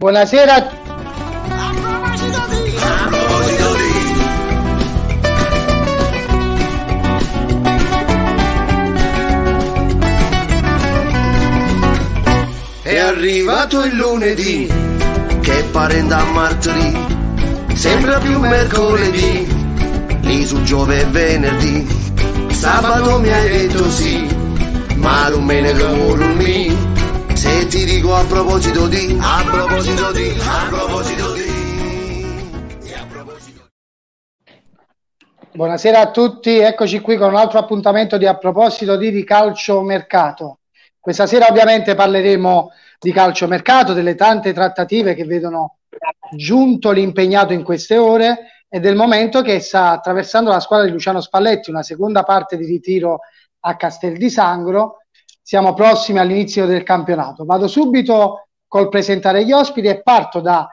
Buonasera. A proposito di... A proposito di... È arrivato il lunedì, che parenta a martedì, sembra più mercoledì, lì su Giove e venerdì, sabato mi hai detto sì, ma non me ne un se ti dico a proposito di, a proposito di, a proposito di. Buonasera a tutti, eccoci qui con un altro appuntamento di A proposito di, di calcio mercato. Questa sera ovviamente parleremo di calcio mercato, delle tante trattative che vedono giunto l'impegnato in queste ore e del momento che sta attraversando la squadra di Luciano Spalletti, una seconda parte di ritiro a Castel di Sangro siamo prossimi all'inizio del campionato. Vado subito col presentare gli ospiti e parto da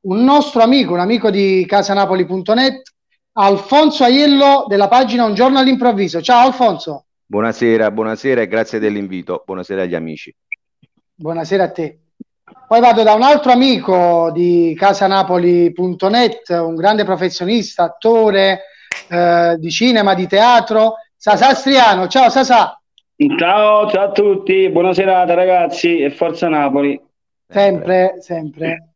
un nostro amico, un amico di casanapoli.net, Alfonso Aiello della pagina Un giorno all'improvviso. Ciao Alfonso. Buonasera, buonasera e grazie dell'invito. Buonasera agli amici. Buonasera a te. Poi vado da un altro amico di casanapoli.net, un grande professionista, attore eh, di cinema, di teatro, Sasà Striano. Ciao Sasà. Ciao, ciao a tutti, buona serata ragazzi e forza Napoli. Sempre, sempre.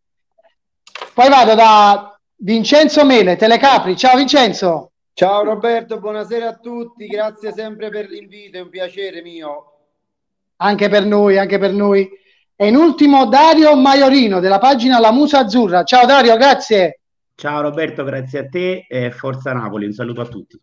Poi vado da Vincenzo Mele, Telecapri. Ciao Vincenzo. Ciao Roberto, buonasera a tutti, grazie sempre per l'invito, è un piacere mio. Anche per noi, anche per noi. E in ultimo Dario Maiorino della pagina La Musa Azzurra. Ciao Dario, grazie. Ciao Roberto, grazie a te e forza Napoli, un saluto a tutti.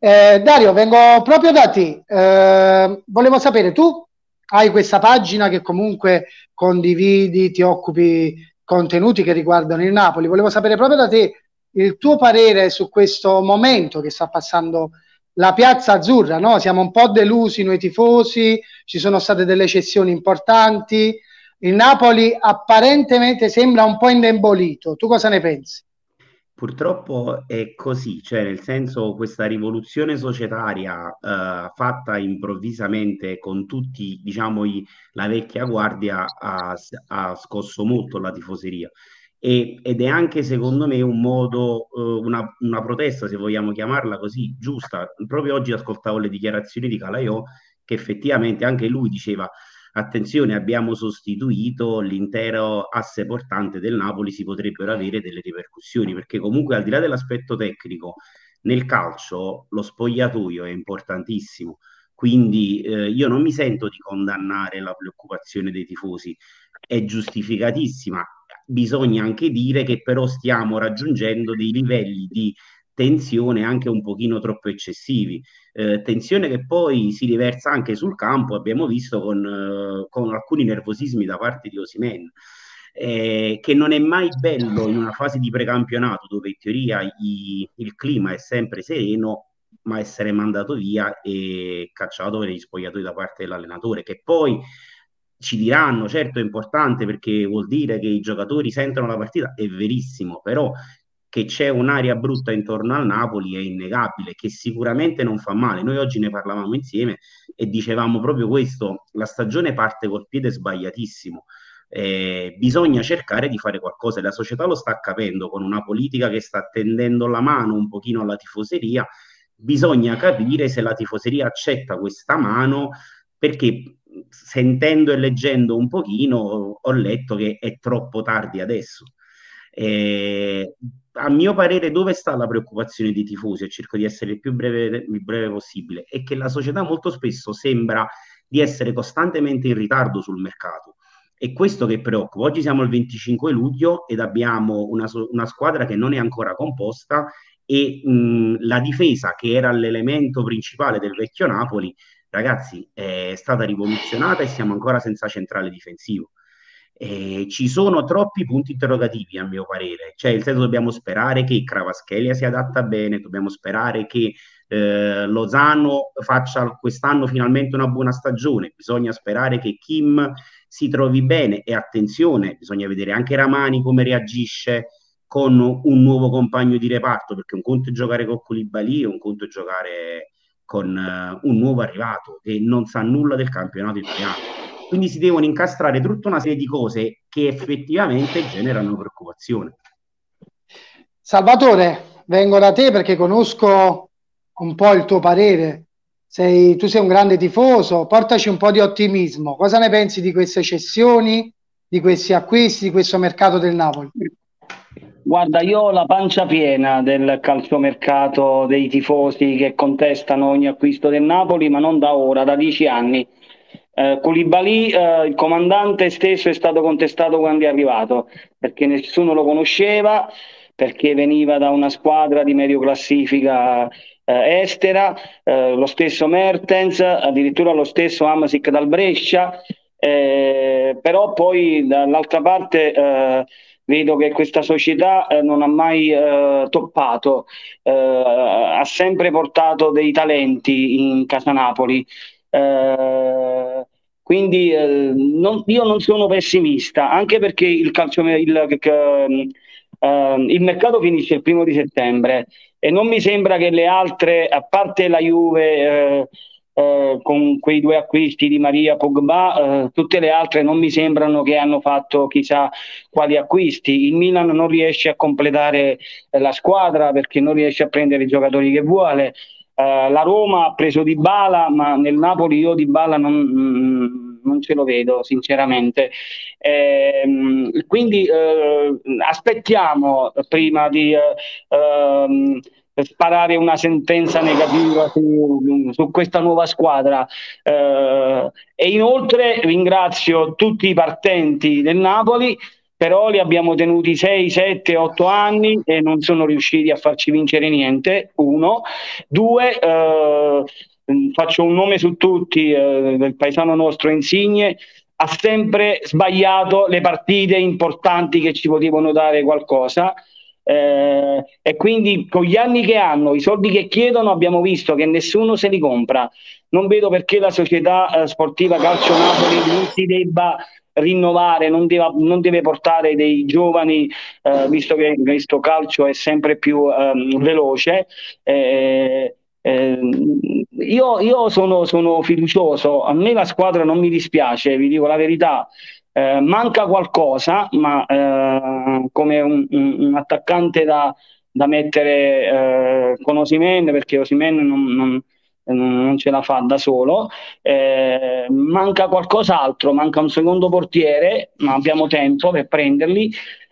Eh, Dario, vengo proprio da te. Eh, volevo sapere, tu hai questa pagina che comunque condividi, ti occupi contenuti che riguardano il Napoli. Volevo sapere proprio da te il tuo parere su questo momento che sta passando la piazza azzurra. No? Siamo un po' delusi noi tifosi, ci sono state delle cessioni importanti. Il Napoli apparentemente sembra un po' indebolito. Tu cosa ne pensi? Purtroppo è così, cioè nel senso questa rivoluzione societaria eh, fatta improvvisamente con tutti, diciamo, i, la vecchia guardia ha, ha, scosso molto la tifoseria e, ed è anche secondo me un modo, eh, una, una, protesta se vogliamo chiamarla così, giusta. Proprio oggi ascoltavo le dichiarazioni di Calaiò che effettivamente anche lui diceva attenzione, abbiamo sostituito l'intero asse portante del Napoli, si potrebbero avere delle ripercussioni, perché comunque al di là dell'aspetto tecnico, nel calcio lo spogliatoio è importantissimo. Quindi eh, io non mi sento di condannare la preoccupazione dei tifosi, è giustificatissima. Bisogna anche dire che però stiamo raggiungendo dei livelli di tensione anche un pochino troppo eccessivi, eh, tensione che poi si riversa anche sul campo, abbiamo visto con, eh, con alcuni nervosismi da parte di Osimen. Eh, che non è mai bello in una fase di precampionato dove in teoria i, il clima è sempre sereno, ma essere mandato via e cacciato per gli spogliatoi da parte dell'allenatore, che poi ci diranno, certo è importante perché vuol dire che i giocatori sentono la partita, è verissimo, però che c'è un'aria brutta intorno al Napoli è innegabile, che sicuramente non fa male. Noi oggi ne parlavamo insieme e dicevamo proprio questo, la stagione parte col piede sbagliatissimo. Eh, bisogna cercare di fare qualcosa e la società lo sta capendo con una politica che sta tendendo la mano un pochino alla tifoseria. Bisogna capire se la tifoseria accetta questa mano perché sentendo e leggendo un pochino ho letto che è troppo tardi adesso. Eh, a mio parere, dove sta la preoccupazione dei tifosi? E cerco di essere il più breve, il breve possibile. È che la società molto spesso sembra di essere costantemente in ritardo sul mercato. È questo che preoccupa. Oggi siamo il 25 luglio ed abbiamo una, una squadra che non è ancora composta e mh, la difesa, che era l'elemento principale del vecchio Napoli, ragazzi, è stata rivoluzionata e siamo ancora senza centrale difensivo. Eh, ci sono troppi punti interrogativi a mio parere, cioè nel senso dobbiamo sperare che Cravaschelia si adatta bene, dobbiamo sperare che eh, Lozano faccia quest'anno finalmente una buona stagione, bisogna sperare che Kim si trovi bene. E attenzione, bisogna vedere anche Ramani come reagisce con un nuovo compagno di reparto, perché un conto è giocare con Koulibaly, un conto è giocare con uh, un nuovo arrivato che non sa nulla del campionato italiano quindi si devono incastrare tutta una serie di cose che effettivamente generano preoccupazione. Salvatore, vengo da te perché conosco un po' il tuo parere. Sei, tu sei un grande tifoso, portaci un po' di ottimismo. Cosa ne pensi di queste cessioni, di questi acquisti, di questo mercato del Napoli? Guarda, io ho la pancia piena del calciomercato dei tifosi che contestano ogni acquisto del Napoli, ma non da ora, da dieci anni. Eh, Koulibaly, eh, il comandante stesso, è stato contestato quando è arrivato perché nessuno lo conosceva, perché veniva da una squadra di medio classifica eh, estera, eh, lo stesso Mertens, addirittura lo stesso Amasic dal Brescia, eh, però poi dall'altra parte eh, vedo che questa società eh, non ha mai eh, toppato, ha sempre portato dei talenti in Casa Napoli. Quindi non, io non sono pessimista, anche perché il calcio, il, Uh, il mercato finisce il primo di settembre e non mi sembra che le altre, a parte la Juve eh, eh, con quei due acquisti di Maria Pogba, eh, tutte le altre non mi sembrano che hanno fatto chissà quali acquisti. Il Milan non riesce a completare eh, la squadra perché non riesce a prendere i giocatori che vuole. Eh, la Roma ha preso Di Bala, ma nel Napoli io Di Bala non, mm, non ce lo vedo sinceramente. Eh, quindi eh, aspettiamo prima di eh, ehm, sparare una sentenza negativa su, su questa nuova squadra. Eh, e inoltre ringrazio tutti i partenti del Napoli però li abbiamo tenuti 6, 7, 8 anni e non sono riusciti a farci vincere niente, uno. Due, eh, faccio un nome su tutti, eh, del paesano nostro Insigne, ha sempre sbagliato le partite importanti che ci potevano dare qualcosa. Eh, e quindi con gli anni che hanno, i soldi che chiedono, abbiamo visto che nessuno se li compra. Non vedo perché la società eh, sportiva Calcio Napoli non si debba rinnovare, non deve, non deve portare dei giovani, eh, visto che questo calcio è sempre più ehm, veloce. Eh, eh, io, io sono, sono, fiducioso, a me la squadra non mi dispiace, vi dico la verità. Eh, manca qualcosa, ma eh, come un, un, attaccante da, da mettere eh, con Osimen, perché Osimen non, non non ce la fa da solo. Eh, manca qualcos'altro, manca un secondo portiere, ma abbiamo tempo per prenderli.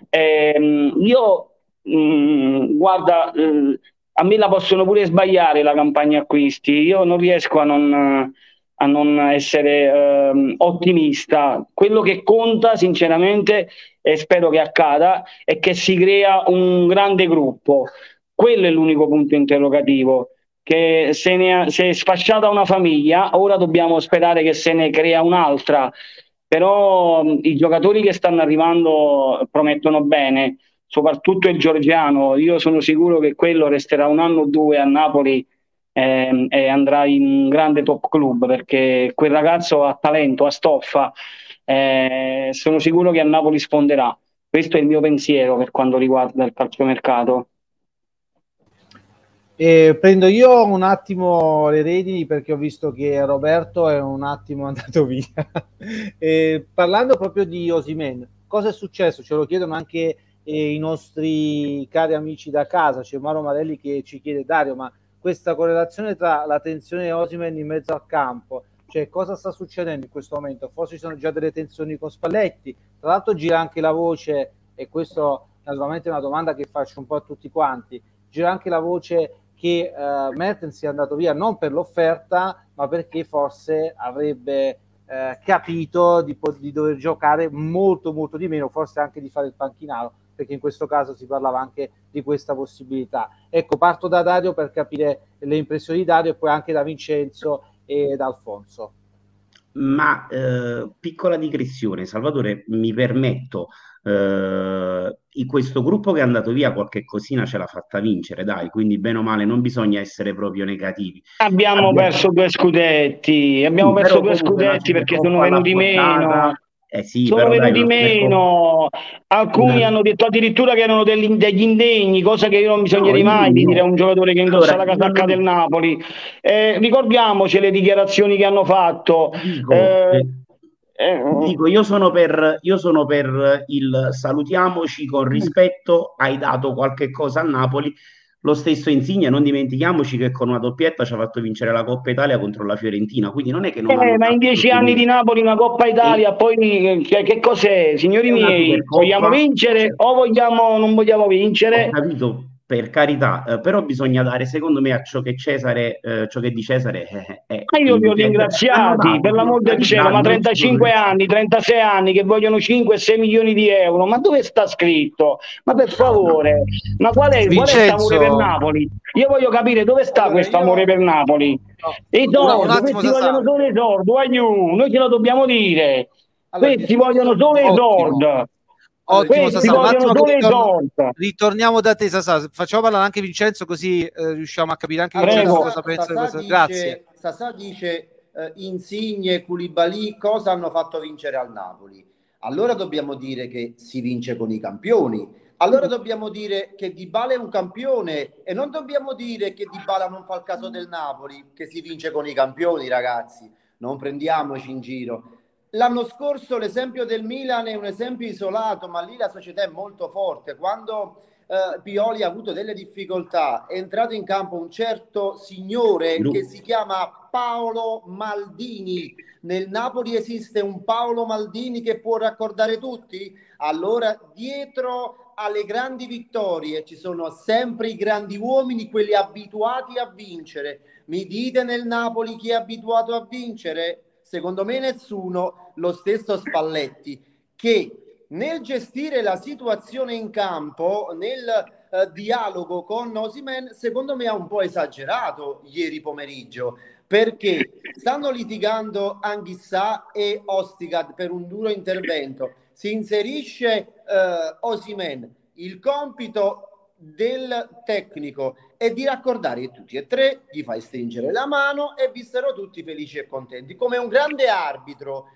Eh, io, mh, mm, guarda, eh, a me la possono pure sbagliare la campagna acquisti, io non riesco a non, a non essere ehm, ottimista. Quello che conta, sinceramente, e spero che accada, è che si crea un grande gruppo. Quello è l'unico punto interrogativo che se, ne ha, se è sfasciata una famiglia, ora dobbiamo sperare che se ne crea un'altra. Però i giocatori che stanno arrivando promettono bene, soprattutto il Giorgiano. Io sono sicuro che quello resterà un anno o due a Napoli eh, e andrà in un grande top club perché quel ragazzo ha talento, ha stoffa. Eh, sono sicuro che a Napoli sfonderà. Questo è il mio pensiero per quanto riguarda il calciomercato. E prendo io un attimo le redini perché ho visto che Roberto è un attimo andato via. e parlando proprio di Osimen, cosa è successo? Ce lo chiedono anche eh, i nostri cari amici da casa. C'è Mauro Marelli che ci chiede Dario, ma questa correlazione tra la tensione Osimen in mezzo al campo, cioè cosa sta succedendo in questo momento? Forse ci sono già delle tensioni con Spalletti. Tra l'altro gira anche la voce, e questo naturalmente è una domanda che faccio un po' a tutti quanti, gira anche la voce che uh, Mertens sia andato via non per l'offerta, ma perché forse avrebbe uh, capito di, di, dover giocare molto, molto di meno, forse anche di fare il panchinaro, perché in questo caso si parlava anche di questa possibilità. Ecco, parto da Dario per capire le impressioni di Dario e poi anche da Vincenzo e da Alfonso. Ma eh, piccola digressione, Salvatore, mi permetto eh, in questo gruppo che è andato via qualche cosina ce l'ha fatta vincere, dai, quindi bene o male non bisogna essere proprio negativi. Abbiamo, abbiamo... perso due scudetti, abbiamo sì, perso due scudetti perché sono venuti meno. Eh sì, sono venuti meno, alcuni no. hanno detto addirittura che erano degli, degli indegni, cosa che io non bisognerei no, mai di dire a un giocatore che indossa allora, la casacca del Napoli. Eh, ricordiamoci le dichiarazioni che hanno fatto. Dico, eh, eh, dico, io sono, per, io sono per il salutiamoci con rispetto, hai dato qualche cosa a Napoli, lo stesso Insigne, non dimentichiamoci che con una doppietta ci ha fatto vincere la Coppa Italia contro la Fiorentina, quindi non è che non eh, ma in dieci anni di Napoli una Coppa Italia, e... poi che, che, cos'è? Signori miei, vogliamo vincere o vogliamo, non vogliamo vincere? Ho capito, per carità, eh, però bisogna dare secondo me a ciò che Cesare, eh, ciò che di Cesare è. è ma io li ho ringraziati per l'amor del cielo, ma 35 anni, 36 anni che vogliono 5-6 milioni di euro, ma dove sta scritto? Ma per favore, ma qual è, qual è amore per Napoli? Io voglio capire dove sta allora, questo io... amore per Napoli. No. I soldi, questi vogliono solo i soldi, noi ce lo dobbiamo dire. Allora, questi vogliono solo i soldi. Ottimo, Sasà. Un attimo ritorno, ritorniamo da te, Sasà. Facciamo parlare anche Vincenzo, così eh, riusciamo a capire anche Vincenzo cosa pensa di questo. Dice, Grazie. Sasà dice eh, Insigne e Koulibaly cosa hanno fatto vincere al Napoli. Allora dobbiamo dire che si vince con i campioni. Allora dobbiamo dire che Dybala è un campione e non dobbiamo dire che Dybala non fa il caso del Napoli, che si vince con i campioni, ragazzi. Non prendiamoci in giro L'anno scorso l'esempio del Milan è un esempio isolato, ma lì la società è molto forte. Quando eh, Pioli ha avuto delle difficoltà, è entrato in campo un certo signore che si chiama Paolo Maldini. Nel Napoli esiste un Paolo Maldini che può raccordare tutti? Allora, dietro alle grandi vittorie ci sono sempre i grandi uomini, quelli abituati a vincere. Mi dite nel Napoli chi è abituato a vincere? Secondo me nessuno, lo stesso Spalletti, che nel gestire la situazione in campo, nel eh, dialogo con Osimen, secondo me ha un po' esagerato ieri pomeriggio, perché stanno litigando Anghissà e Ostigad per un duro intervento. Si inserisce eh, Osimen, il compito del tecnico e di raccordare tutti e tre, gli fai stringere la mano e vissero tutti felici e contenti. Come un grande arbitro,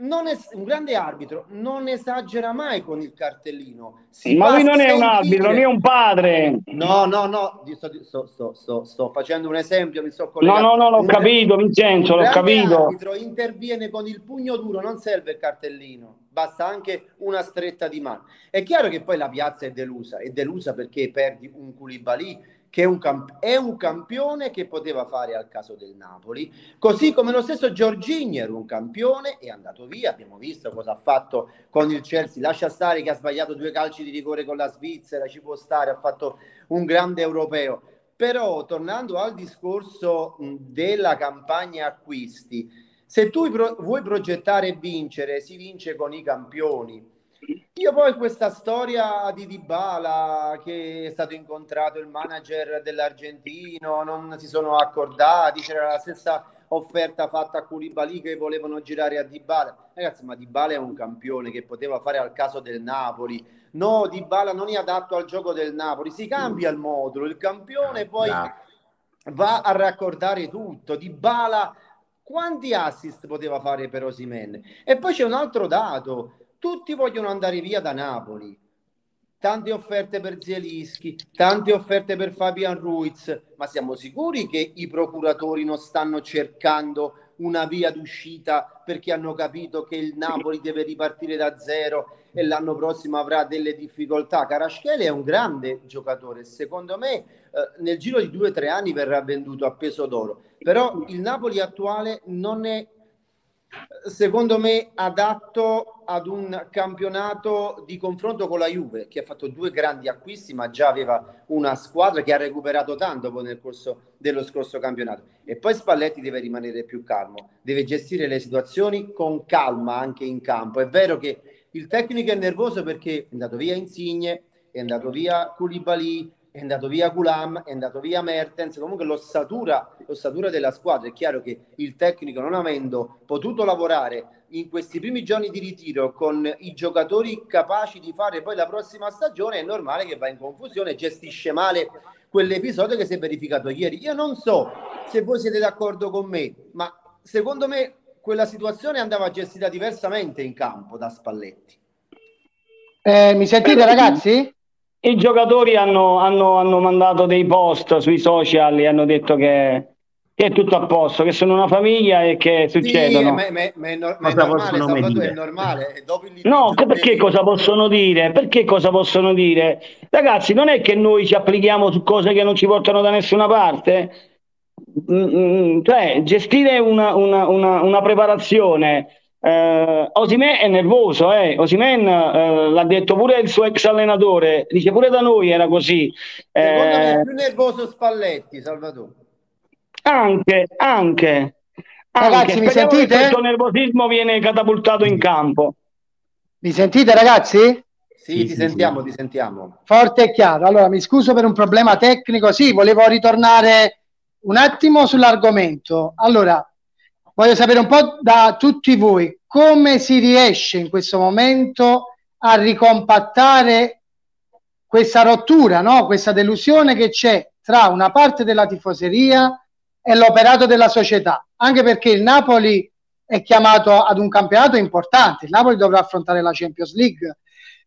non es- un grande arbitro non esagera mai con il cartellino. Si Ma lui non sentire... è un arbitro, non è un padre. No, no, no, sto, sto, sto, sto facendo un esempio, mi sto collegando. No, no, no, l'ho capito, Vincenzo, l'ho capito. L'arbitro interviene con il pugno duro, non serve il cartellino, basta anche una stretta di mano. È chiaro che poi la piazza è delusa, è delusa perché perdi un Koulibaly che è un, camp- è un, campione che poteva fare al caso del Napoli, così come lo stesso Giorgini era un campione, è andato via, abbiamo visto cosa ha fatto con il Chelsea, lascia stare che ha sbagliato due calci di rigore con la Svizzera, ci può stare, ha fatto un grande europeo. Però tornando al discorso della campagna acquisti, se tu pro- vuoi progettare e vincere, si vince con i campioni io poi questa storia di Dybala che è stato incontrato il manager dell'Argentino, non si sono accordati, c'era la stessa offerta fatta a Koulibaly che volevano girare a Dybala. Ragazzi, ma Dybala è un campione che poteva fare al caso del Napoli. No, Dybala non è adatto al gioco del Napoli, si cambia il modulo, il campione poi va a raccordare tutto. Dybala quanti assist poteva fare per Osimen? E poi c'è un altro dato tutti vogliono andare via da Napoli. Tante offerte per Zielischi, tante offerte per Fabian Ruiz, ma siamo sicuri che i procuratori non stanno cercando una via d'uscita perché hanno capito che il Napoli deve ripartire da zero e l'anno prossimo avrà delle difficoltà. Karaschele è un grande giocatore, secondo me eh, nel giro di due o tre anni verrà venduto a peso d'oro, però il Napoli attuale non è secondo me adatto ad un campionato di confronto con la Juve che ha fatto due grandi acquisti ma già aveva una squadra che ha recuperato tanto poi nel corso dello scorso campionato. E poi Spalletti deve rimanere più calmo deve gestire le situazioni con calma anche in campo. È vero che il tecnico è nervoso perché è andato via Insigne è andato via Koulibaly è andato via Gulam, è andato via Mertens, comunque l'ossatura, l'ossatura della squadra, è chiaro che il tecnico non avendo potuto lavorare in questi primi giorni di ritiro con i giocatori capaci di fare poi la prossima stagione, è normale che va in confusione, gestisce male quell'episodio che si è verificato ieri. Io non so se voi siete d'accordo con me, ma secondo me quella situazione andava gestita diversamente in campo da Spalletti. Eh, mi sentite ragazzi? I giocatori hanno, hanno, hanno, mandato dei post sui social e hanno detto che, che è tutto a posto, che sono una famiglia e che succedono. Sì, ma, ma, ma, è, no, ma è normale, Salvatore, è normale. no, perché cosa possono dire? Perché cosa possono dire? Ragazzi, non è che noi ci applichiamo su cose che non ci portano da nessuna parte. Mm, mm, cioè, gestire una, una, una, una preparazione eh, Osimen è nervoso, eh. Osimen eh, l'ha detto pure il suo ex allenatore, dice pure da noi era così. Secondo me è eh, più nervoso Spalletti, Salvatore. Anche, anche. Ragazzi, anche. mi sentite? Questo nervosismo viene catapultato in campo. Mi sentite ragazzi? Sì, sì ti sì, sentiamo, sì. ti sentiamo. Forte e chiaro. Allora, mi scuso per un problema tecnico. Sì, volevo ritornare un attimo sull'argomento. Allora, voglio sapere un po' da tutti voi come si riesce in questo momento a ricompattare questa rottura, no? questa delusione che c'è tra una parte della tifoseria e l'operato della società, anche perché il Napoli è chiamato ad un campionato importante, il Napoli dovrà affrontare la Champions League,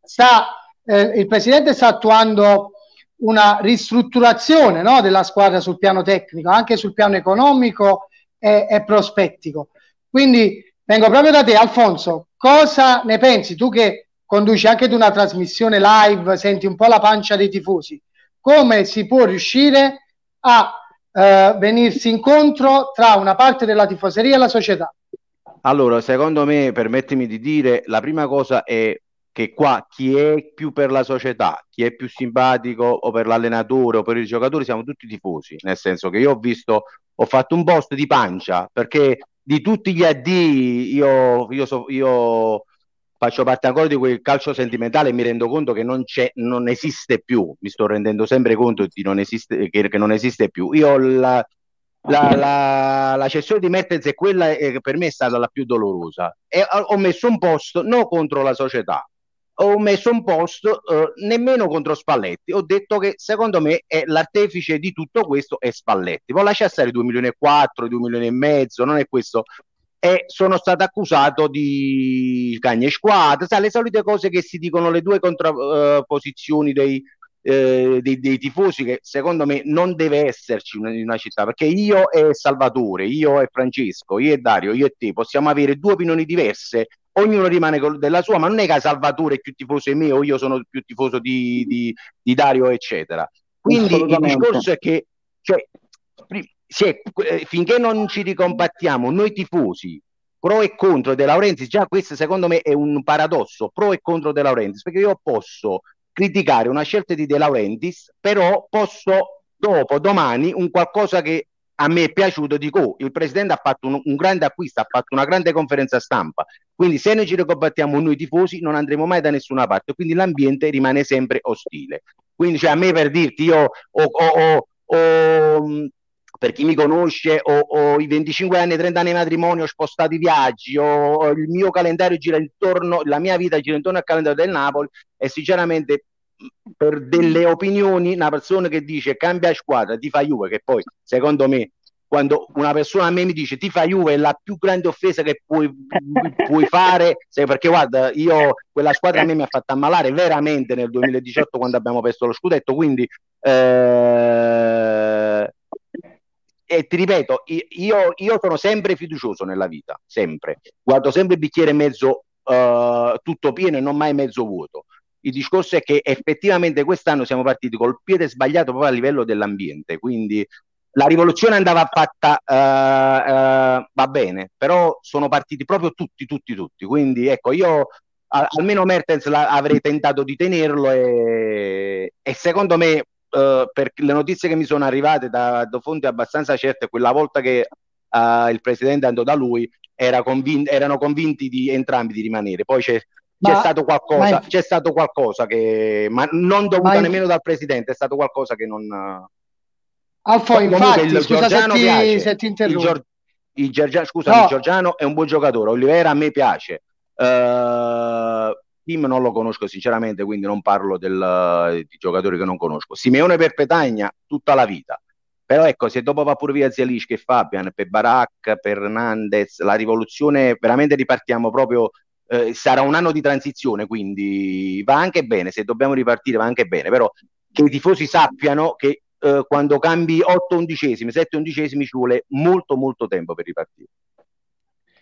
sta, eh, il presidente sta attuando una ristrutturazione no, della squadra sul piano tecnico, anche sul piano economico e, e prospettico. Quindi vengo proprio da te, Alfonso, cosa ne pensi? Tu che conduci anche tu una trasmissione live, senti un po' la pancia dei tifosi, come si può riuscire a eh, venirsi incontro tra una parte della tifoseria e la società? Allora, secondo me, permettimi di dire, la prima cosa è che qua chi è più per la società, chi è più simpatico o per l'allenatore o per i giocatori, siamo tutti tifosi, nel senso che io ho visto ho fatto un post di pancia perché di tutti gli addii io, io, so, io faccio parte ancora di quel calcio sentimentale e mi rendo conto che non, c'è, non esiste più, mi sto rendendo sempre conto non esiste, che, che non esiste più. Io la, la, la, la, cessione di Mertens è quella che per me è stata la più dolorosa. E ho messo un post non contro la società, ho messo un post eh, nemmeno contro Spalletti. Ho detto che secondo me è l'artefice di tutto questo è Spalletti. Poi lascia stare 2 milioni e 4, 2 milioni e mezzo, non è questo. E sono stato accusato di cagne squadra, sai, le solite cose che si dicono, le due contrapposizioni dei, eh, dei, dei, tifosi che secondo me non deve esserci in una, città perché io e Salvatore, io e Francesco, io e Dario, io e te possiamo avere due opinioni diverse ognuno rimane con della sua, ma non è che Salvatore è più tifoso di me o io sono più tifoso di, di, di Dario, eccetera. Quindi il discorso è che cioè, è, eh, finché non ci ricompattiamo noi tifosi pro e contro De Laurentiis, già questo secondo me è un paradosso, pro e contro De Laurentiis, perché io posso criticare una scelta di De Laurentiis, però posso dopo, domani, un qualcosa che a me è piaciuto, dico, oh, il presidente ha fatto un, un, grande acquisto, ha fatto una grande conferenza stampa, quindi se noi ci ricombattiamo noi tifosi non andremo mai da nessuna parte, quindi l'ambiente rimane sempre ostile. Quindi cioè, a me per dirti, io ho, ho, ho, mm, per chi mi conosce, ho, ho, i 25 anni e 30 anni di matrimonio, ho spostato i viaggi, ho, il mio calendario gira intorno, la mia vita gira intorno al calendario del Napoli e sinceramente per delle opinioni, una persona che dice cambia squadra, ti fa Juve, che poi secondo me quando una persona a me mi dice ti fa Juve è la più grande offesa che puoi, puoi fare, perché guarda, io quella squadra a me mi ha fatto ammalare veramente nel 2018 quando abbiamo perso lo scudetto, quindi eh, e ti ripeto, io, io, sono sempre fiducioso nella vita, sempre, guardo sempre il bicchiere mezzo uh, tutto pieno e non mai mezzo vuoto. Il discorso è che effettivamente quest'anno siamo partiti col piede sbagliato proprio a livello dell'ambiente, quindi la rivoluzione andava fatta, uh, uh, va bene, però sono partiti proprio tutti, tutti, tutti. Quindi ecco, io a, almeno Mertens la, avrei tentato di tenerlo e, e secondo me, uh, per le notizie che mi sono arrivate da, da fonti abbastanza certe, quella volta che il presidente andò da lui, era convin- erano convinti di entrambi di rimanere. Poi c'è c'è stato qualcosa, in... c'è stato qualcosa che, ma non dovuto in... nemmeno dal presidente, è stato qualcosa che non. Alfo, infatti, il scusa se ti, se ti interrompo. Il, Gior... il Giorgiano, scusami, no. il Giorgiano è un buon giocatore, Olivera a me piace. Uh, Tim non lo conosco sinceramente, quindi non parlo del, di giocatori che non conosco. Simeone per Petagna tutta la vita. Però ecco, se dopo va pure via Zielischi e Fabian, per Barak, per Hernandez, la rivoluzione, veramente ripartiamo proprio eh, sarà un anno di transizione, quindi va anche bene, se dobbiamo ripartire va anche bene, però che i tifosi sappiano che eh, quando cambi 8 undicesimi, 7 undicesimi ci vuole molto molto tempo per ripartire.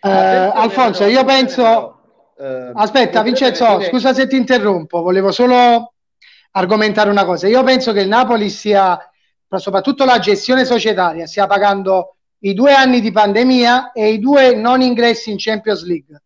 Eh, Alfonso, io penso... Eh, Aspetta, Vincenzo, scusa se ti interrompo, volevo solo argomentare una cosa. Io penso che il Napoli sia, soprattutto la gestione societaria, stia pagando i due anni di pandemia e i due non ingressi in Champions League.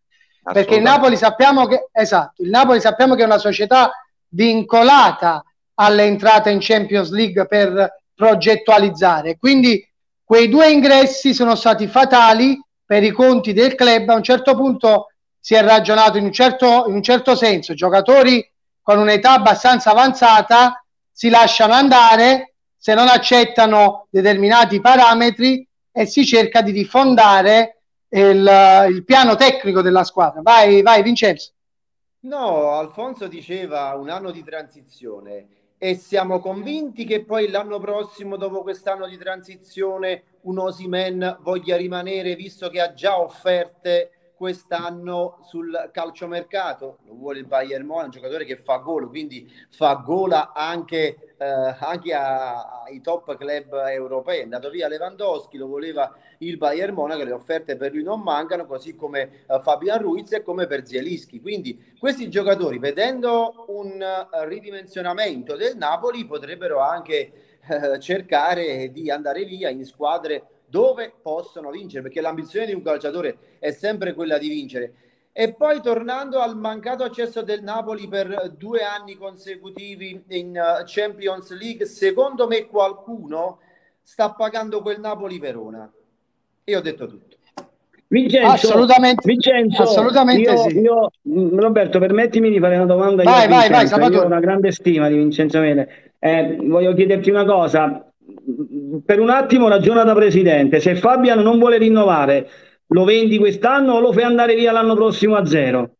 Perché il Napoli sappiamo che, esatto, il Napoli sappiamo che è una società vincolata alle entrate in Champions League per progettualizzare. Quindi quei due ingressi sono stati fatali per i conti del club. A un certo punto si è ragionato in un certo, in un certo senso, giocatori con un'età abbastanza avanzata si lasciano andare se non accettano determinati parametri e si cerca di rifondare il, il piano tecnico della squadra. Vai, vai Vincenzo. No, Alfonso diceva un anno di transizione e siamo convinti che poi l'anno prossimo, dopo quest'anno di transizione, un Osimen voglia rimanere visto che ha già offerte quest'anno sul calciomercato. Lo vuole il Bayern Monaco, un giocatore che fa gol, quindi fa gola anche, eh, anche a, ai top club europei. È andato via Lewandowski, lo voleva il Bayern Monaco, le offerte per lui non mancano, così come eh, Fabian Ruiz e come per Zielinski. Quindi questi giocatori, vedendo un uh, ridimensionamento del Napoli, potrebbero anche uh, cercare di andare via in squadre dove possono vincere, perché l'ambizione di un calciatore è sempre quella di vincere. E poi tornando al mancato accesso del Napoli per due anni consecutivi in uh, Champions League, secondo me qualcuno sta pagando quel Napoli-Verona. Io ho detto tutto. Vincenzo, assolutamente, Vincenzo, assolutamente io, sì. io, mm, Roberto, permettimi di fare una domanda. Vai, vai, Vincenzo. vai, io ho una grande stima di Vincenzo Mele. Eh, voglio chiederti una cosa per un attimo ragiona da presidente, se Fabian non vuole rinnovare, lo vendi quest'anno o lo fai andare via l'anno prossimo a zero?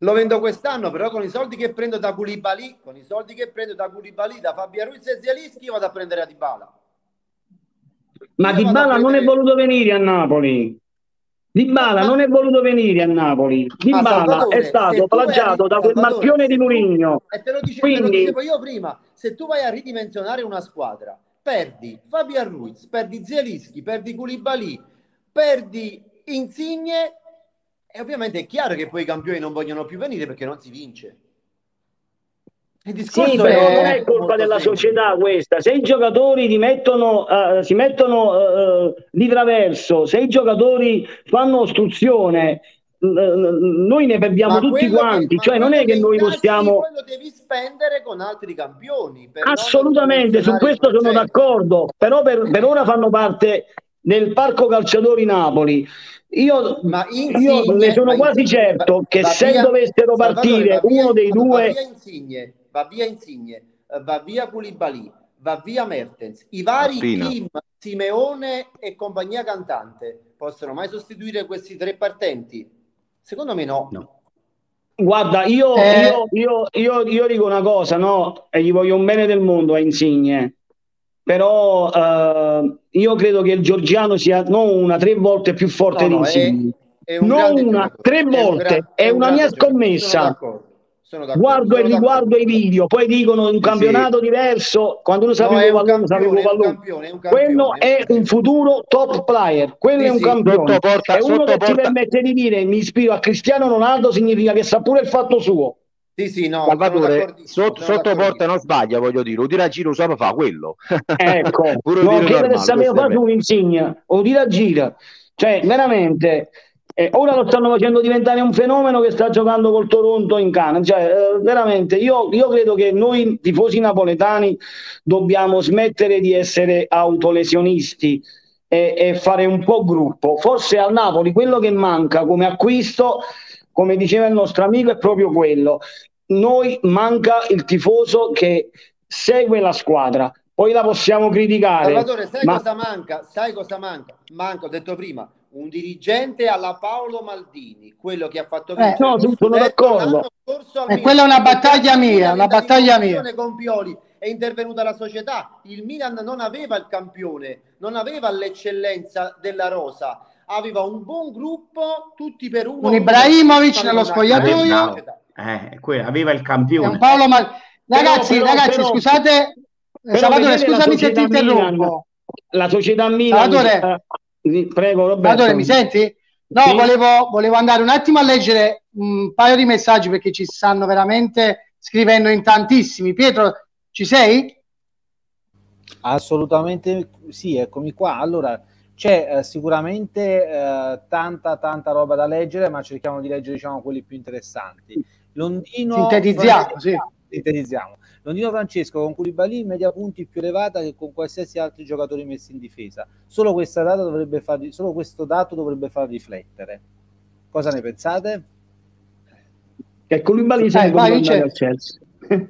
Lo vendo quest'anno, però con i soldi che prendo da Koulibaly, con i soldi che prendo da Koulibaly, da Fabian Ruiz e Zielinski, vado a prendere a Dybala. Ma io Dybala prendere... non è voluto venire a Napoli. Dybala ma... non è voluto venire a Napoli. Dybala è stato plagiato da quel Salvatore, di Mourinho. E te lo, dice, Quindi... te lo dicevo io prima, se tu vai a ridimensionare una squadra perdi Fabian Ruiz, perdi Zielinski, perdi Koulibaly, perdi Insigne e ovviamente è chiaro che poi i campioni non vogliono più venire perché non si vince. Il discorso sì, però è non è colpa della semplice. società questa. Se i giocatori mettono, uh, si mettono uh, di traverso, se i giocatori fanno ostruzione, noi ne perdiamo ma tutti quanti, che, cioè non è che noi possiamo... Quello devi spendere con altri campioni. Assolutamente, su questo sono d'accordo, però per, per, ora fanno parte del Parco Calciatori Napoli. Io, Insigne, io ne sono quasi Insigne, certo che via, se dovessero partire via, uno dei due... Va via Insigne, va via Insigne, va via Koulibaly, va via Mertens. I vari team, Simeone e compagnia cantante, possono mai sostituire questi tre partenti? Secondo me no. no. Guarda, io, eh... io, io, io, dico una cosa, no? E gli voglio un bene del mondo a Insigne, però eh, io credo che il Giorgiano sia non una, tre volte più forte no, di Insigne. È, è un non una, tre volte, è, gran, è una mia scommessa guardo e riguardo i video, poi dicono un sì, campionato sì. diverso, quando uno sapeva no, pallone, sapeva pallone. Campione, è quello è un futuro top player, quello sì, è un campione. Porta, è uno che porta. ti permette di dire mi ispiro a Cristiano Ronaldo significa che sa pure il fatto suo. Sì, sì, no, Salvatore, sotto, sotto porta non sbaglia, voglio dire, o tira giro solo fa quello. Ecco, non che sapeva fare tu insegna, o tira gira. Cioè, veramente e ora lo stanno facendo diventare un fenomeno che sta giocando col Toronto in Canada. Cioè, eh, veramente, io, io, credo che noi tifosi napoletani dobbiamo smettere di essere autolesionisti e, e fare un po' gruppo. Forse al Napoli quello che manca come acquisto, come diceva il nostro amico, è proprio quello. Noi manca il tifoso che segue la squadra. Poi la possiamo criticare. Salvatore, sai ma... cosa manca? Sai cosa manca? Manca, ho detto prima, un dirigente alla Paolo Maldini, quello che ha fatto vincere eh, no, sono d'accordo. E eh, quella è una battaglia mia, una battaglia mia. Con Pioli è intervenuta la società. Il Milan non aveva il campione, non aveva l'eccellenza della rosa, aveva un buon gruppo, tutti per uno. Un Ibrahimovic nello spogliatoio. Eh, aveva il campione. Paolo Mal... Ragazzi, però, però, ragazzi, però... scusate, Però Salvatore, scusami se ti Milan- interrompo. La società Milan... Salvatore. Prego Roberto. Salvatore, mi senti? No, Sì. volevo, volevo andare un attimo a leggere un paio di messaggi perché ci stanno veramente scrivendo in tantissimi. Pietro, ci sei? Assolutamente sì, eccomi qua. Allora, c'è eh, sicuramente eh, tanta tanta roba da leggere, ma cerchiamo di leggere diciamo quelli più interessanti. Londino Sintetizziamo, sì. Sintetizziamo. Londino Francesco con Koulibaly media punti più elevata che con qualsiasi altri giocatori messi in difesa. Solo, questa data dovrebbe far, solo questo dato dovrebbe far riflettere. Cosa ne pensate? Che Koulibaly Eh, vai, al Chelsea.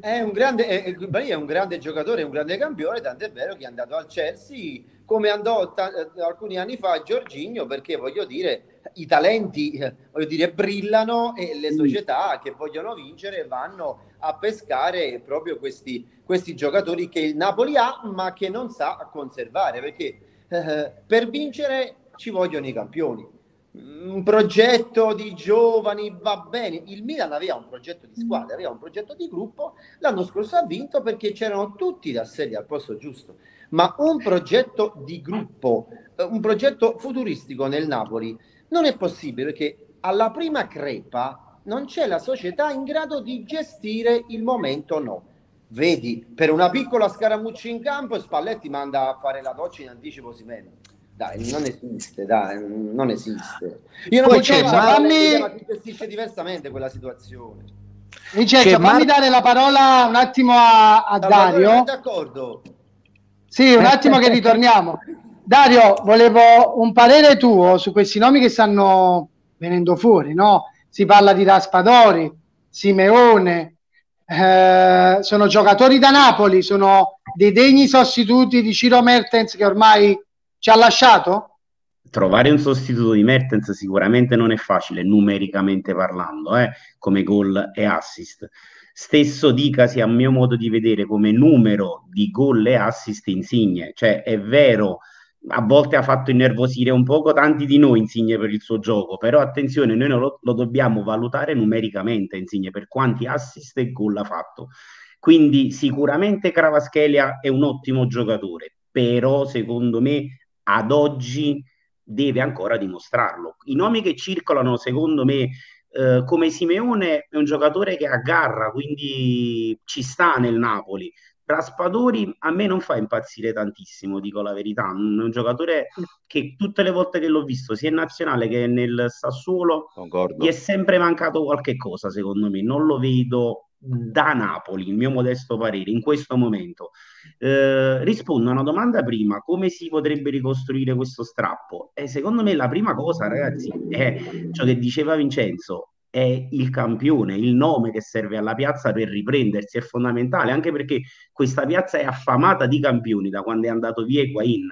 È un grande, è, è- Koulibaly è un grande giocatore, è un grande campione, tant'è vero che è andato al Chelsea come andò ta- eh, alcuni anni fa Giorginio, perché voglio dire, i talenti eh, voglio dire, brillano e le società che vogliono vincere vanno a pescare proprio questi, questi giocatori che il Napoli ha, ma che non sa conservare, perché eh, per vincere ci vogliono i campioni un progetto di giovani va bene. Il Milan aveva un progetto di squadra, aveva un progetto di gruppo. L'anno scorso ha vinto perché c'erano tutti da serie al posto giusto. Ma un progetto di gruppo, eh, un progetto futuristico nel Napoli non è possibile perché alla prima crepa non c'è la società in grado di gestire il momento no. Vedi, per una piccola scaramuccia in campo Spalletti manda a fare la doccia in anticipo Simeone. Dai, non esiste, dai, non esiste. Io non Poi c'è perché ma si gestisce diversamente quella situazione. Vincenzo, C'è fammi Mar- dare la parola un attimo a, a Dario. d'accordo? Sì, un attimo che ritorniamo. Dario, volevo un parere tuo su questi nomi che stanno venendo fuori, no? Si parla di Raspadori, Simeone, eh, sono giocatori da Napoli, sono dei degni sostituti di Ciro Mertens che ormai ci ha lasciato? Trovare un sostituto di Mertens sicuramente non è facile, numericamente parlando, eh, come gol e assist. Stesso dicasi a mio modo di vedere come numero di gol e assist Insigne, cioè è vero, a volte ha fatto innervosire un poco tanti di noi Insigne per il suo gioco, però attenzione, noi lo, lo dobbiamo valutare numericamente Insigne per quanti assist e gol ha fatto. Quindi sicuramente Cravaschelia è un ottimo giocatore, però secondo me ad oggi deve ancora dimostrarlo. I nomi che circolano, secondo me, eh, come Simeone è un giocatore che ha garra, quindi ci sta nel Napoli. Raspadori a me non fa impazzire tantissimo, dico la verità. Un, un giocatore che tutte le volte che l'ho visto, sia in nazionale che nel Sassuolo, Concordo. gli è sempre mancato qualche cosa, secondo me. Non lo vedo da Napoli, il mio modesto parere, in questo momento. Eh, rispondo a una domanda prima, come si potrebbe ricostruire questo strappo? E secondo me la prima cosa, ragazzi, è ciò che diceva Vincenzo, è il campione, il nome che serve alla piazza per riprendersi, è fondamentale, anche perché questa piazza è affamata di campioni da quando è andato via Higuain.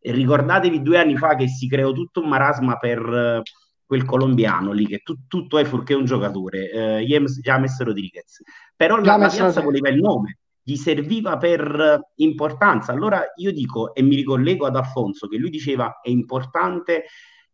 Ricordatevi due anni fa che si creò tutto un marasma per eh, quel colombiano lì, che tu- tutto è fuorché un giocatore, eh, James, Rodriguez. Però la, la piazza voleva il nome, gli serviva per importanza. Allora io dico, e mi ricollego ad Alfonso, che lui diceva è importante,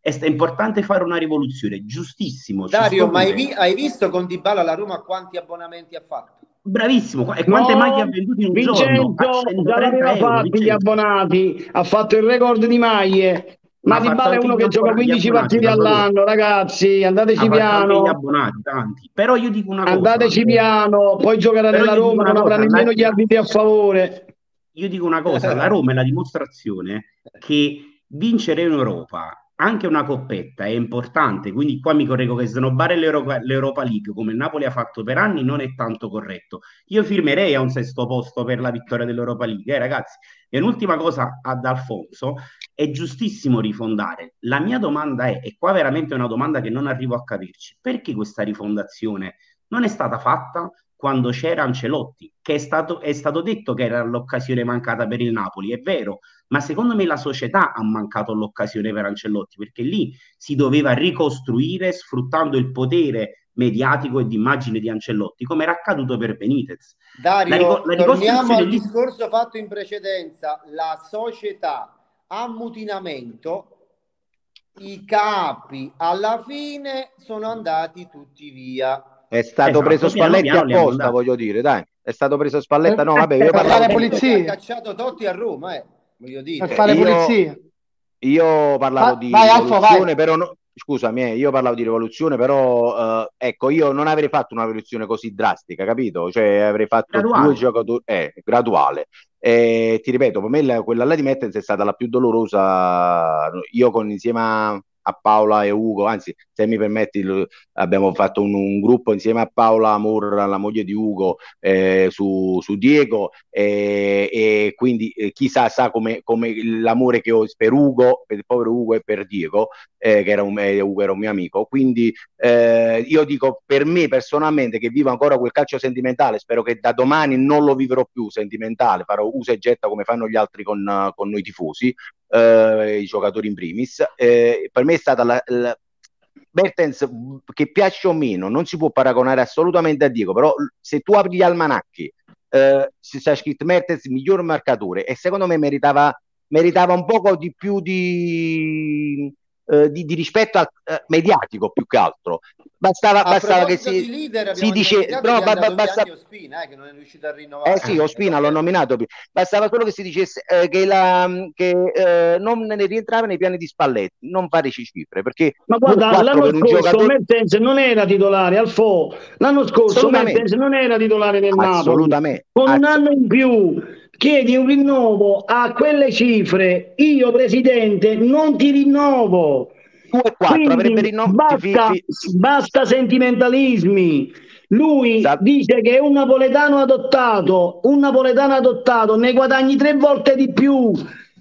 è, importante fare una rivoluzione, giustissimo. Dario, ma hai, vi- hai visto con Dybala la Roma quanti abbonamenti ha fatto? Bravissimo, e quante No, maglie ha venduto in un giorno? A Vincenzo 130 già l'aveva fatti gli Vincenzo. abbonati, ha fatto il record di maglie. Ma Ma ha Di Bala è uno che gioca abbonati, 15 abbonati, partite all'anno, ragazzi, andateci piano. abbonati, tanti. Però io dico una cosa. Andateci piano, poi giocherà nella Roma, non avrà nemmeno gli arbitri a favore. Io dico una cosa, la Roma è la dimostrazione che vincere in Europa, anche una coppetta, è importante, quindi qua mi correggo che snobbare l'Europa, l'Europa League come il Napoli ha fatto per anni non è tanto corretto. Io firmerei a un sesto posto per la vittoria dell'Europa League, eh, ragazzi. E un'ultima cosa ad Alfonso, è giustissimo rifondare. La mia domanda è, e qua veramente è una domanda che non arrivo a capirci, perché questa rifondazione non è stata fatta quando c'era Ancelotti, che è stato, è stato detto che era l'occasione mancata per il Napoli, è vero, ma secondo me la società ha mancato l'occasione per Ancelotti, perché lì si doveva ricostruire sfruttando il potere mediatico e d'immagine di Ancelotti, come era accaduto per Benitez. Dario, La rico- la torniamo al lì- discorso fatto in precedenza. La società a mutinamento, i capi alla fine sono andati tutti via. È stato Esatto, preso piano Spalletti piano ha apposta, voglio dire, dai. È stato preso Spalletta? No, Per- vabbè, io per parlavo fare di- pulizia. Ha cacciato Totti a Roma, eh, voglio dire. per fare io- pulizia. Io parlavo Va- di vai, rivoluzione, vai. però no- scusami, eh, io parlavo di rivoluzione, però eh, ecco, io non avrei fatto una rivoluzione così drastica, capito? Cioè avrei fatto Graduale. due giocatori, eh, graduale. E ti ripeto, per me la- quella là di Mertens è stata la più dolorosa. Io con insieme a, a Paola e Ugo, anzi, se mi permetti, abbiamo fatto un, un gruppo insieme a Paola Morra, la moglie di Ugo, eh, su, su Diego e, e quindi eh, chissà sa come, come l'amore che ho per Ugo, per il povero Ugo e per Diego, eh, che era un, eh, Ugo era un mio amico. Quindi eh, io dico per me personalmente che vivo ancora quel calcio sentimentale, spero che da domani non lo vivrò più sentimentale, farò usa e getta come fanno gli altri con, eh, con noi tifosi, eh, i giocatori in primis. Eh, per me è stata la, la- Mertens, che piaccia o meno, non si può paragonare assolutamente a Diego, però se tu apri gli almanacchi, eh, si scritto Mertens miglior marcatore e secondo me meritava, meritava un poco di più di, eh, di, di rispetto al- eh, mediatico più che altro. Bastava, bastava che si, di leader, si dice, no, ba- ba- basta, Ospina, eh, che non è riuscito a rinnovare. eh sì, Ospina l'ho nominato, bastava solo che si dicesse eh, che, la, che eh, non ne rientrava nei piani di Spalletti, non fare cifre, perché Ma guarda, 1-4 l'anno scorso giocatore Mertens non era titolare al Fo. L'anno scorso. Mertens non era titolare del Napoli. assolutamente, Con un anno in più chiedi un rinnovo a quelle cifre. Io, presidente, non ti rinnovo. 2 e 4 Quindi avrebbe rinnovato basta, basta sentimentalismi. Lui Sa- dice che un napoletano adottato, un napoletano adottato ne guadagni tre volte di più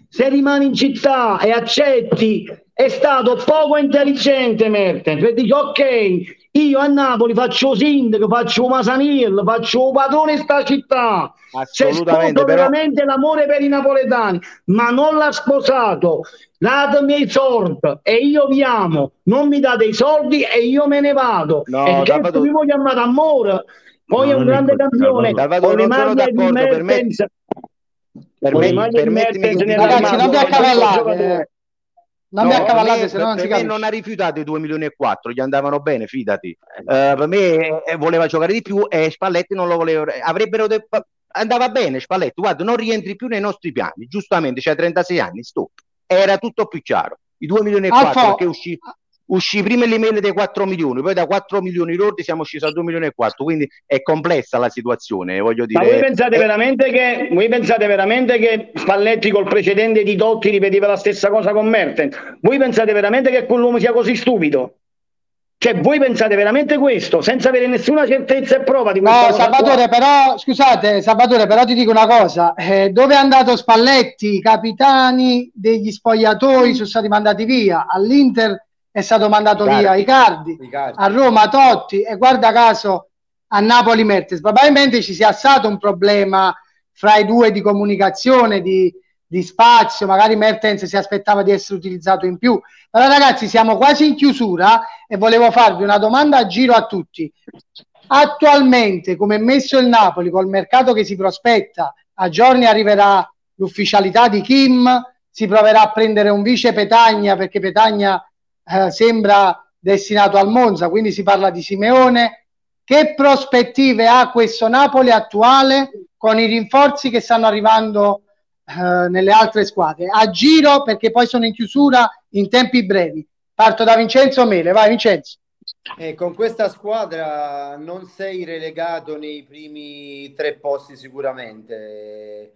se rimani in città e accetti. È stato poco intelligente Mertens, per dire ok, io a Napoli faccio sindaco, faccio Masaniello, faccio padrone in sta città. Se assolutamente, sposo però veramente l'amore per i napoletani, ma non l'ha sposato, datemi i soldi e io vi amo, non mi date i soldi e io me ne vado. No, e che Salvatore- mi voglio amare amore, poi No, è un non è grande così, campione, Salvatore, con le non sono maglie di d'accordo, per me- Mertens, per con le me, maglie di permettimi Mertens che nella ti- Ragazzi, non vi mano, accavallate. giocatore. Non No, vi per accavallate, me, se no non per si me capisce. non ha rifiutato i 2 milioni e 4, gli andavano bene, fidati. Eh, per me eh, voleva giocare di più e Spalletti non lo voleva. Avrebbero detto, andava bene Spalletti, guarda, non rientri più nei nostri piani, giustamente, c'ha 36 anni, stop. Era tutto più chiaro. I 2 milioni e 4 Alfo, perché uscì, uscì prima l'email dei 4 milioni, poi da 4 milioni lordi siamo scesi a 2 milioni e 4, quindi è complessa la situazione, voglio Ma dire. voi pensate, Eh, veramente che, voi pensate veramente che Spalletti col precedente di Totti ripeteva la stessa cosa con Mertens? Voi pensate veramente che quell'uomo sia così stupido? Cioè, voi pensate veramente questo, senza avere nessuna certezza e prova di questa No, Salvatore, qua? però, scusate, Salvatore, però ti dico una cosa, eh, dove è andato Spalletti? I capitani degli spogliatoi sono stati mandati via, all'Inter è stato mandato Icardi. via Icardi, Riccardo. a Roma Totti e guarda caso a Napoli Mertens. Probabilmente ci sia stato un problema fra i due di comunicazione, di, di spazio, magari Mertens si aspettava di essere utilizzato in più. Però ragazzi, siamo quasi in chiusura e volevo farvi una domanda a giro a tutti. Attualmente, come è messo il Napoli col mercato che si prospetta, a giorni arriverà l'ufficialità di Kim, si proverà a prendere un vice Petagna perché Petagna eh, sembra destinato al Monza, quindi si parla di Simeone. Che prospettive ha questo Napoli attuale con i rinforzi che stanno arrivando eh, nelle altre squadre? A giro perché poi sono in chiusura in tempi brevi. Parto da Vincenzo Mele, vai Vincenzo. E con questa squadra non sei relegato nei primi tre posti sicuramente.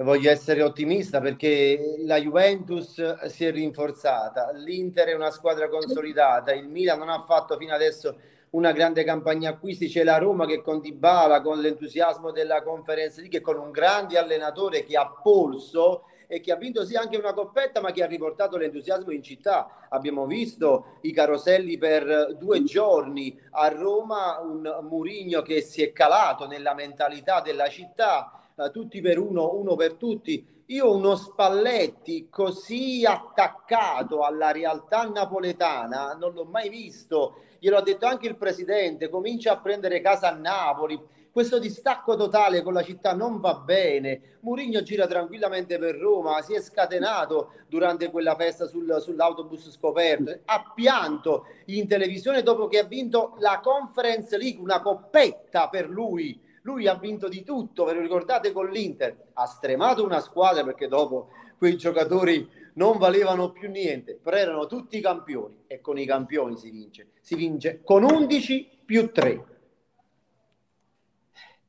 Voglio essere ottimista perché la Juventus si è rinforzata, l'Inter è una squadra consolidata, il Milan non ha fatto fino adesso una grande campagna acquisti, c'è la Roma che con Dybala, con l'entusiasmo della Conference League con un grande allenatore che ha polso e che ha vinto sì anche una coppetta ma che ha riportato l'entusiasmo in città. Abbiamo visto i caroselli per due giorni a Roma, un Murigno che si è calato nella mentalità della città, tutti per uno, uno per tutti. Io uno Spalletti così attaccato alla realtà napoletana non l'ho mai visto. Glielo ha detto anche il presidente, comincia a prendere casa a Napoli. Questo distacco totale con la città non va bene. Murigno gira tranquillamente per Roma, si è scatenato durante quella festa sul, sull'autobus scoperto, ha pianto in televisione dopo che ha vinto la Conference League, una coppetta per lui lui ha vinto di tutto, ve lo ricordate con l'Inter, ha stremato una squadra perché dopo quei giocatori non valevano più niente, però erano tutti campioni e con i campioni si vince, si vince con 11 più 3.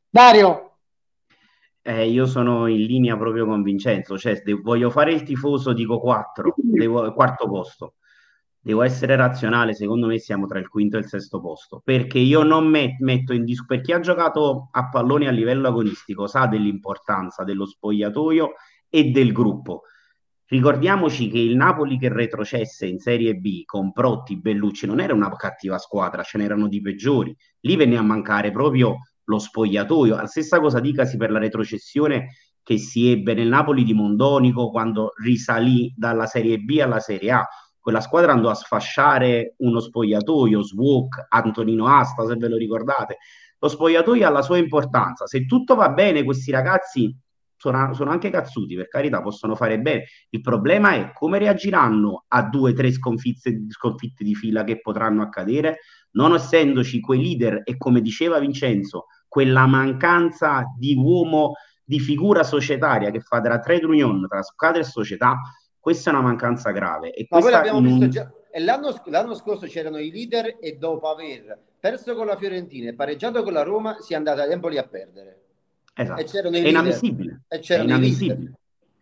Dario, Eh, io sono in linea proprio con Vincenzo, cioè se voglio fare il tifoso, dico 4, devo, quarto posto. Devo essere razionale, secondo me siamo tra il quinto e il sesto posto, perché io non met- metto in discussione, per chi ha giocato a pallone a livello agonistico sa dell'importanza dello spogliatoio e del gruppo. Ricordiamoci che il Napoli che retrocesse in Serie B con Protti, Bellucci, non era una cattiva squadra, ce n'erano di peggiori. Lì venne a mancare proprio lo spogliatoio. La stessa cosa dicasi per la retrocessione che si ebbe nel Napoli di Mondonico quando risalì dalla Serie B alla Serie A. Quella squadra andò a sfasciare uno spogliatoio, Swok, Antonino Asta, se ve lo ricordate. Lo spogliatoio ha la sua importanza. Se tutto va bene, questi ragazzi sono, sono anche cazzuti, per carità, possono fare bene. Il problema è come reagiranno a due o tre sconfitte, sconfitte di fila che potranno accadere, non essendoci quei leader e come diceva Vincenzo, quella mancanza di uomo, di figura societaria che fa tra trade union, tra squadra e società, questa è una mancanza grave. E Ma poi l'abbiamo in visto già. E l'anno, l'anno scorso c'erano i leader e dopo aver perso con la Fiorentina e pareggiato con la Roma si è andata a Empoli a perdere. Esatto. E c'erano i È leader. inammissibile. E È c'erano i inammissibile.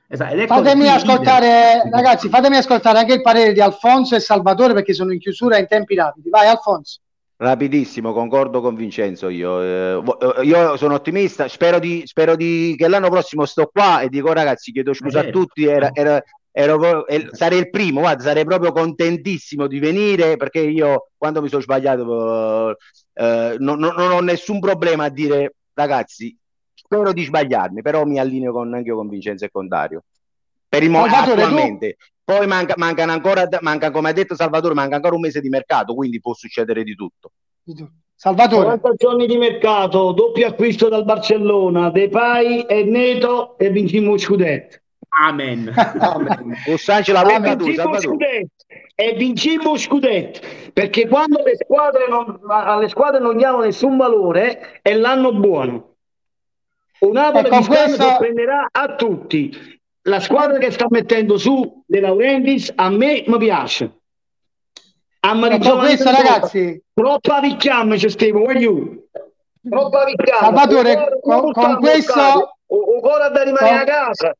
Esatto. Ecco fatemi ascoltare, leader- ragazzi, fatemi ascoltare anche il parere di Alfonso e Salvatore perché sono in chiusura in tempi rapidi. Vai Alfonso. Rapidissimo, concordo con Vincenzo io. Eh, eh, io sono ottimista, spero, di, spero di- che l'anno prossimo sto qua e dico ragazzi, chiedo scusa a tutti, era, era- ero sarei il primo, guarda, sarei proprio contentissimo di venire perché io quando mi sono sbagliato eh, non, non- non ho nessun problema a dire ragazzi, spero di sbagliarmi, però mi allineo con, anche io con Vincenzo e con Dario. Per il momento Salvatore, tu- attualmente. Poi manca, mancano ancora, manca, come ha detto Salvatore, manca ancora un mese di mercato, quindi può succedere di tutto. Salvatore. 40 giorni di mercato, doppio acquisto dal Barcellona, Depay e Neto e vincimmo lo scudetto. Amen. Amen. Cossanci la Ah, becca tu, e vincimmo lo scudetto perché quando le squadre non, alle squadre non diamo nessun valore è l'anno buono. Un Napoli Ecco, questo- sorprenderà a tutti. La squadra che sta mettendo su De Laurentiis a me mi piace. A Ecco Marigione questo ragazzi, Troppa ricchiame c'è Steve, voglio. Troppa ricchiame. Salvatore, con- con questo- Ancora da rimanere con- a casa.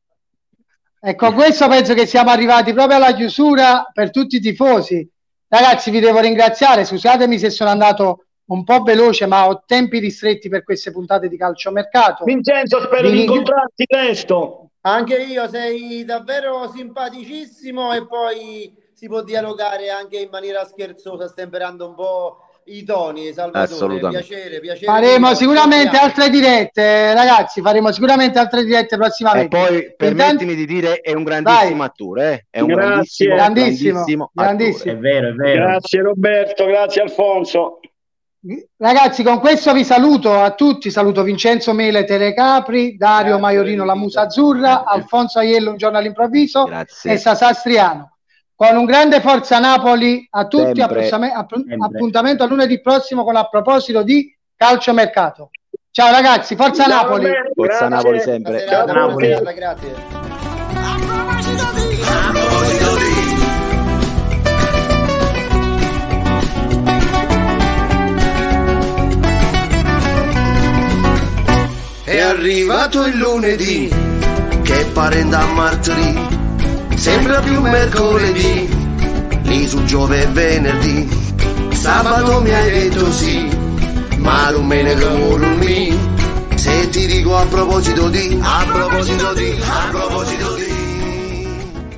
Ecco questo penso che siamo arrivati proprio alla chiusura per tutti i tifosi. Ragazzi, vi devo ringraziare, scusatemi se sono andato un po' veloce, ma ho tempi ristretti per queste puntate di calciomercato. Vincenzo, spero Vi di incontrarti presto. Anche io sei davvero simpaticissimo e poi si può dialogare anche in maniera scherzosa, stemperando un po' i toni, Salvatore. Assolutamente. Piacere, piacere. Faremo sicuramente altre dirette, ragazzi, faremo sicuramente altre dirette E prossimamente. poi Intanto- permettimi di dire, è un grandissimo Vai. attore, eh? È un Grazie. grandissimo, Grandissimo, grandissimo grandissimo. È vero, è vero. Grazie Roberto, grazie Alfonso. Ragazzi, con questo vi saluto a tutti. Saluto Vincenzo Mele, Telecapri, Dario Grazie, Maiorino, la. Musa Azzurra, Grazie. Alfonso Aiello, un giorno all'improvviso Grazie. e Sasastriano. Con un grande forza Napoli a tutti, Sempre. app- Sempre. appuntamento a lunedì prossimo con a proposito di calciomercato. Ciao ragazzi, forza Ciao, Napoli! Forza grazie. Napoli sempre. Ciao, Napoli. serata, grazie. A proposito di È arrivato il lunedì che pare da martedì sembra più mercoledì, lì su Giove e venerdì, sabato mi hai detto sì, ma non me ne dormi, se ti dico a proposito di, a proposito di, a proposito di.